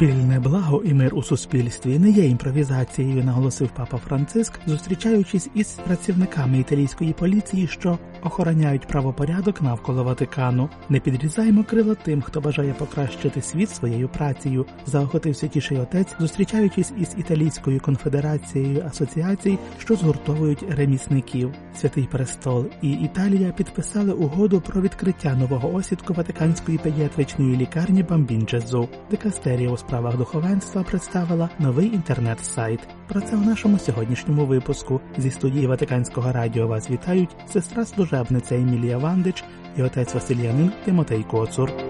Спільне благо і мир у суспільстві не є імпровізацією, наголосив папа Франциск, зустрічаючись із працівниками італійської поліції, що охороняють правопорядок навколо Ватикану. Не підрізаємо крила тим, хто бажає покращити світ своєю працею. Заохотив святіший отець, зустрічаючись із італійською конфедерацією асоціацій, що згуртовують ремісників. Святий престол і Італія підписали угоду про відкриття нового осідку Ватиканської педіатричної лікарні Бамбінджезу. Дикастерія у справах духовенства представила новий інтернет-сайт. Про це у нашому сьогоднішньому випуску зі студії Ватиканського радіо вас вітають сестра служебниця Емілія Вандич і отець Василіянин Тимотей Коцур.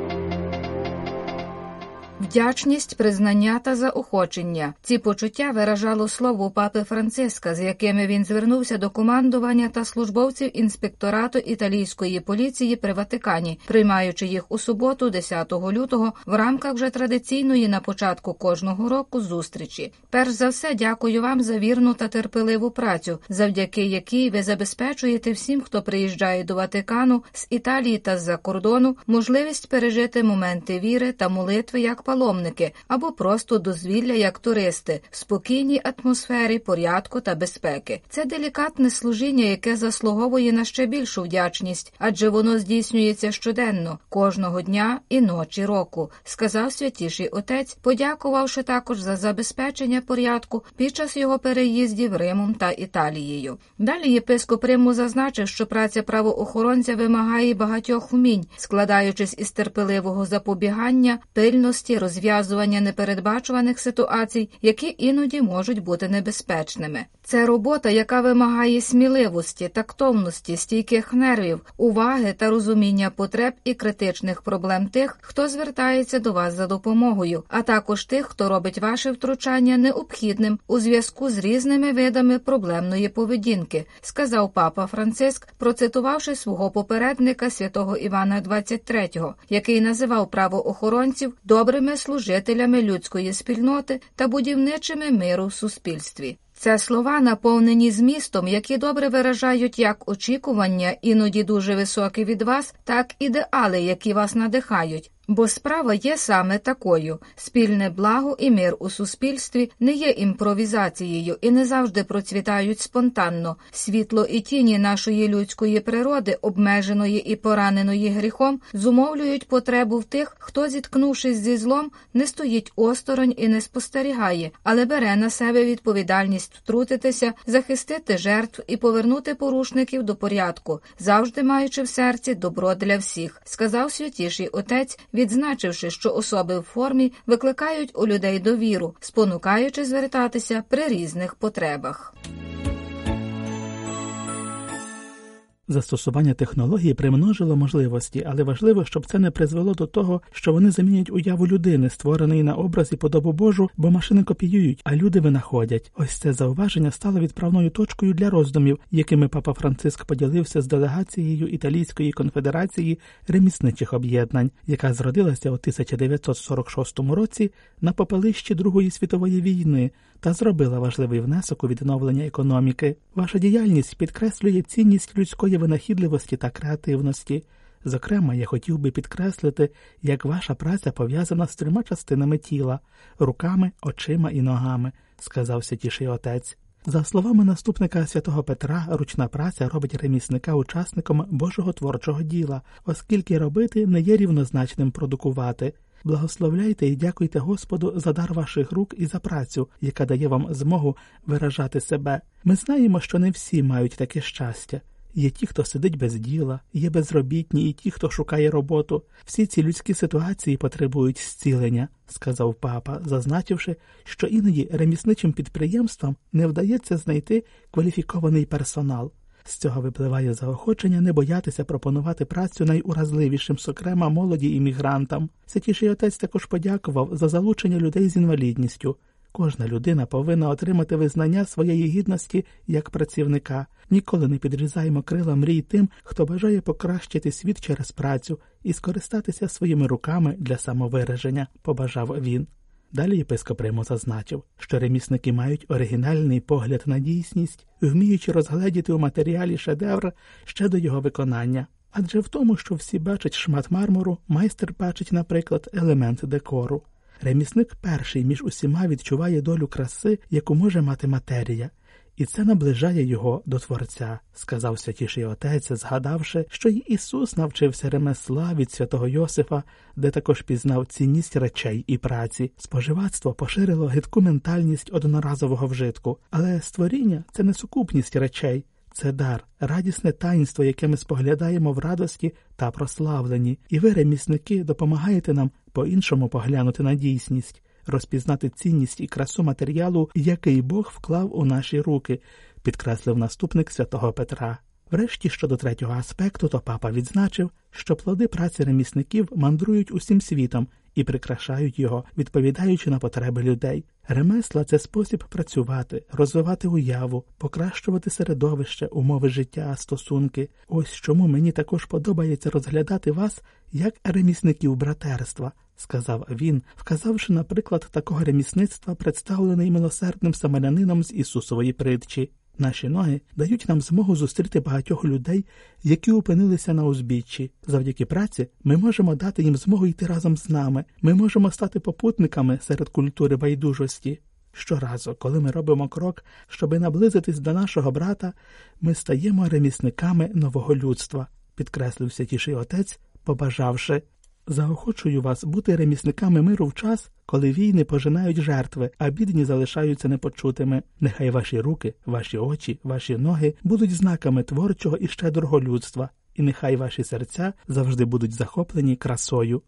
Вдячність, признання та заохочення. Ці почуття виражало слово папи Франциска, з якими він звернувся до командування та службовців інспекторату італійської поліції при Ватикані, приймаючи їх у суботу, 10 лютого, в рамках вже традиційної на початку кожного року зустрічі. Перш за все, дякую вам за вірну та терпеливу працю, завдяки якій ви забезпечуєте всім, хто приїжджає до Ватикану з Італії та з-за кордону, можливість пережити моменти віри та молитви як паломники або просто дозвілля як туристи в спокійній атмосфері, порядку та безпеки. Це делікатне служіння, яке заслуговує на ще більшу вдячність, адже воно здійснюється щоденно, кожного дня і ночі року, сказав святіший отець, подякувавши також за забезпечення порядку під час його переїздів Римом та Італією. Далі єпископ Риму зазначив, що праця правоохоронця вимагає багатьох вмінь, складаючись із терпеливого запобігання, пильності розв'язування непередбачуваних ситуацій, які іноді можуть бути небезпечними. Це робота, яка вимагає сміливості, тактовності, стійких нервів, уваги та розуміння потреб і критичних проблем тих, хто звертається до вас за допомогою, а також тих, хто робить ваше втручання необхідним у зв'язку з різними видами проблемної поведінки, сказав папа Франциск, процитувавши свого попередника святого Івана XXIII, який називав правоохоронців добрими служителями людської спільноти та будівничими миру в суспільстві. Це слова наповнені змістом, які добре виражають як очікування, іноді дуже високі від вас, так ідеали, які вас надихають. Бо справа є саме такою: спільне благо і мир у суспільстві не є імпровізацією і не завжди процвітають спонтанно. Світло і тіні нашої людської природи, обмеженої і пораненої гріхом, зумовлюють потребу в тих, хто, зіткнувшись зі злом, не стоїть осторонь і не спостерігає, але бере на себе відповідальність втрутитися, захистити жертв і повернути порушників до порядку, завжди маючи в серці добро для всіх, сказав святіший отець відзначивши, що особи в формі викликають у людей довіру, спонукаючи звертатися при різних потребах. Застосування технології примножило можливості, але важливо, щоб це не призвело до того, що вони замінять уяву людини, створеної на образ і подобу Божу, бо машини копіюють, а люди винаходять. Ось це зауваження стало відправною точкою для роздумів, якими папа Франциск поділився з делегацією Італійської конфедерації ремісничих об'єднань, яка зродилася у 1946 році на попелищі Другої світової війни та зробила важливий внесок у відновлення економіки. Ваша діяльність підкреслює цінність людської винахідливості та креативності. Зокрема, я хотів би підкреслити, як ваша праця пов'язана з трьома частинами тіла руками, очима і ногами, сказав святіший отець. За словами наступника святого Петра, ручна праця робить ремісника учасником Божого творчого діла, оскільки робити не є рівнозначним продукувати. Благословляйте і дякуйте Господу за дар ваших рук і за працю, яка дає вам змогу виражати себе. Ми знаємо, що не всі мають таке щастя. Є ті, хто сидить без діла, є безробітні, і ті, хто шукає роботу. Всі ці людські ситуації потребують зцілення, сказав папа, зазначивши, що іноді ремісничим підприємствам не вдається знайти кваліфікований персонал. З цього випливає заохочення не боятися пропонувати працю найуразливішим, зокрема молоді іммігрантам. Святіший отець також подякував за залучення людей з інвалідністю. Кожна людина повинна отримати визнання своєї гідності як працівника. Ніколи не підрізаємо крила мрій тим, хто бажає покращити світ через працю і скористатися своїми руками для самовираження, побажав він. Далі єпископ Римо зазначив, що ремісники мають оригінальний погляд на дійсність, вміючи розгледіти у матеріалі шедевр ще до його виконання. Адже в тому, що всі бачать шмат мармуру, майстер бачить, наприклад, елемент декору. Ремісник перший між усіма відчуває долю краси, яку може мати матерія, і це наближає його до Творця, сказав святіший отець, згадавши, що й Ісус навчився ремесла від святого Йосифа, де також пізнав цінність речей і праці. Споживацтво поширило гидку ментальність одноразового вжитку, але створіння це не сукупність речей. Це дар, радісне таїнство, яке ми споглядаємо в радості та прославленні, і ви, ремісники, допомагаєте нам по-іншому поглянути на дійсність, розпізнати цінність і красу матеріалу, який Бог вклав у наші руки, підкреслив наступник святого Петра. Врешті щодо третього аспекту, то папа відзначив, що плоди праці ремісників мандрують усім світом і прикрашають його, відповідаючи на потреби людей. Ремесла це спосіб працювати, розвивати уяву, покращувати середовище, умови життя, стосунки. Ось чому мені також подобається розглядати вас як ремісників братерства, сказав він, вказавши на приклад такого ремісництва, представлений милосердним самарянином з Ісусової притчі. Наші ноги дають нам змогу зустріти багатьох людей, які опинилися на узбіччі. Завдяки праці ми можемо дати їм змогу йти разом з нами. Ми можемо стати попутниками серед культури байдужості. Щоразу, коли ми робимо крок, щоби наблизитись до нашого брата, ми стаємо ремісниками нового людства, підкреслив святіший отець, побажавши Заохочую вас бути ремісниками миру в час, коли війни пожинають жертви, а бідні залишаються непочутими. Нехай ваші руки, ваші очі, ваші ноги будуть знаками творчого і щедрого людства, і нехай ваші серця завжди будуть захоплені красою.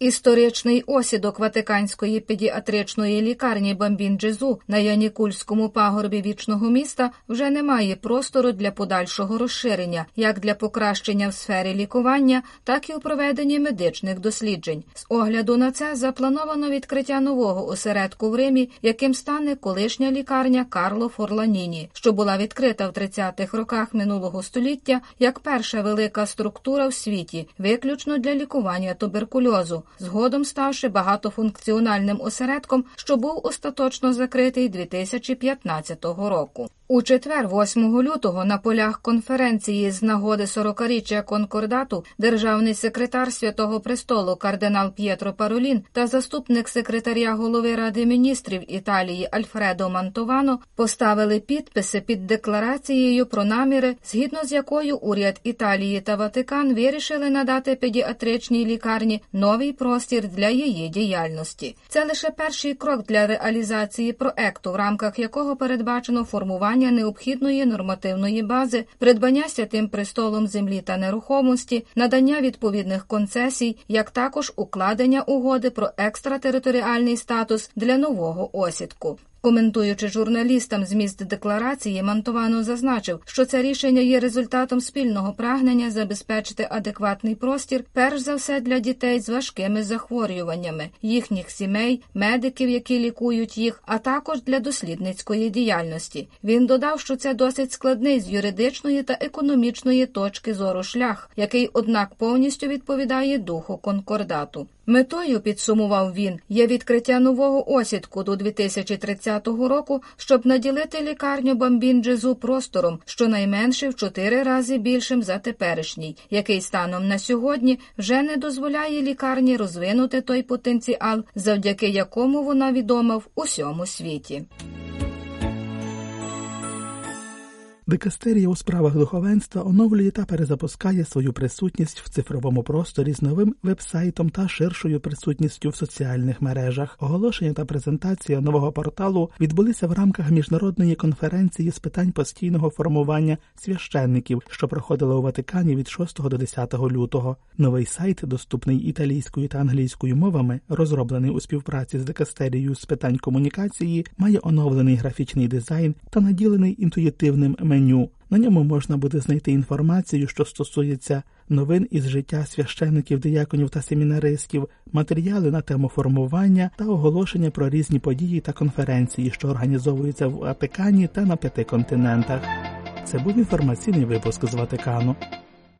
Історичний осідок Ватиканської педіатричної лікарні Бамбін-Джезу на Янікульському пагорбі вічного міста вже не має простору для подальшого розширення, як для покращення в сфері лікування, так і у проведенні медичних досліджень. З огляду на це заплановано відкриття нового осередку в Римі, яким стане колишня лікарня Карло Форланіні, що була відкрита в 30-х роках минулого століття як перша велика структура в світі, виключно для лікування туберкульозу згодом ставши багатофункціональним осередком, що був остаточно закритий 2015 року. У четвер, 8 лютого, на полях конференції з нагоди 40-річчя конкордату державний секретар Святого Престолу кардинал П'єтро Паролін та заступник секретаря голови Ради міністрів Італії Альфредо Мантовано поставили підписи під декларацією про наміри, згідно з якою уряд Італії та Ватикан вирішили надати педіатричній лікарні новий простір для її діяльності. Це лише перший крок для реалізації проекту, в рамках якого передбачено формування необхідної нормативної бази, придбання святим престолом землі та нерухомості, надання відповідних концесій, як також укладення угоди про екстратериторіальний статус для нового осідку. Коментуючи журналістам зміст декларації, Мантовано зазначив, що це рішення є результатом спільного прагнення забезпечити адекватний простір, перш за все для дітей з важкими захворюваннями, їхніх сімей, медиків, які лікують їх, а також для дослідницької діяльності. Він додав, що це досить складний з юридичної та економічної точки зору шлях, який, однак, повністю відповідає духу конкордату. Метою підсумував він є відкриття нового осідку до 2030 року, щоб наділити лікарню Бамбін-Джезу простором, щонайменше в чотири рази більшим за теперішній, який станом на сьогодні вже не дозволяє лікарні розвинути той потенціал, завдяки якому вона відома в усьому світі. Дикастерія у справах духовенства оновлює та перезапускає свою присутність в цифровому просторі з новим вебсайтом та ширшою присутністю в соціальних мережах. Оголошення та презентація нового порталу відбулися в рамках міжнародної конференції з питань постійного формування священників, що проходила у Ватикані від 6 до 10 лютого. Новий сайт, доступний італійською та англійською мовами, розроблений у співпраці з дикастерією з питань комунікації, має оновлений графічний дизайн та наділений інтуїтивним меню меню. На ньому можна буде знайти інформацію, що стосується новин із життя священиків, дияконів та семінаристів, матеріали на тему формування та оголошення про різні події та конференції, що організовуються в Ватикані та на п'яти континентах. Це був інформаційний випуск з Ватикану.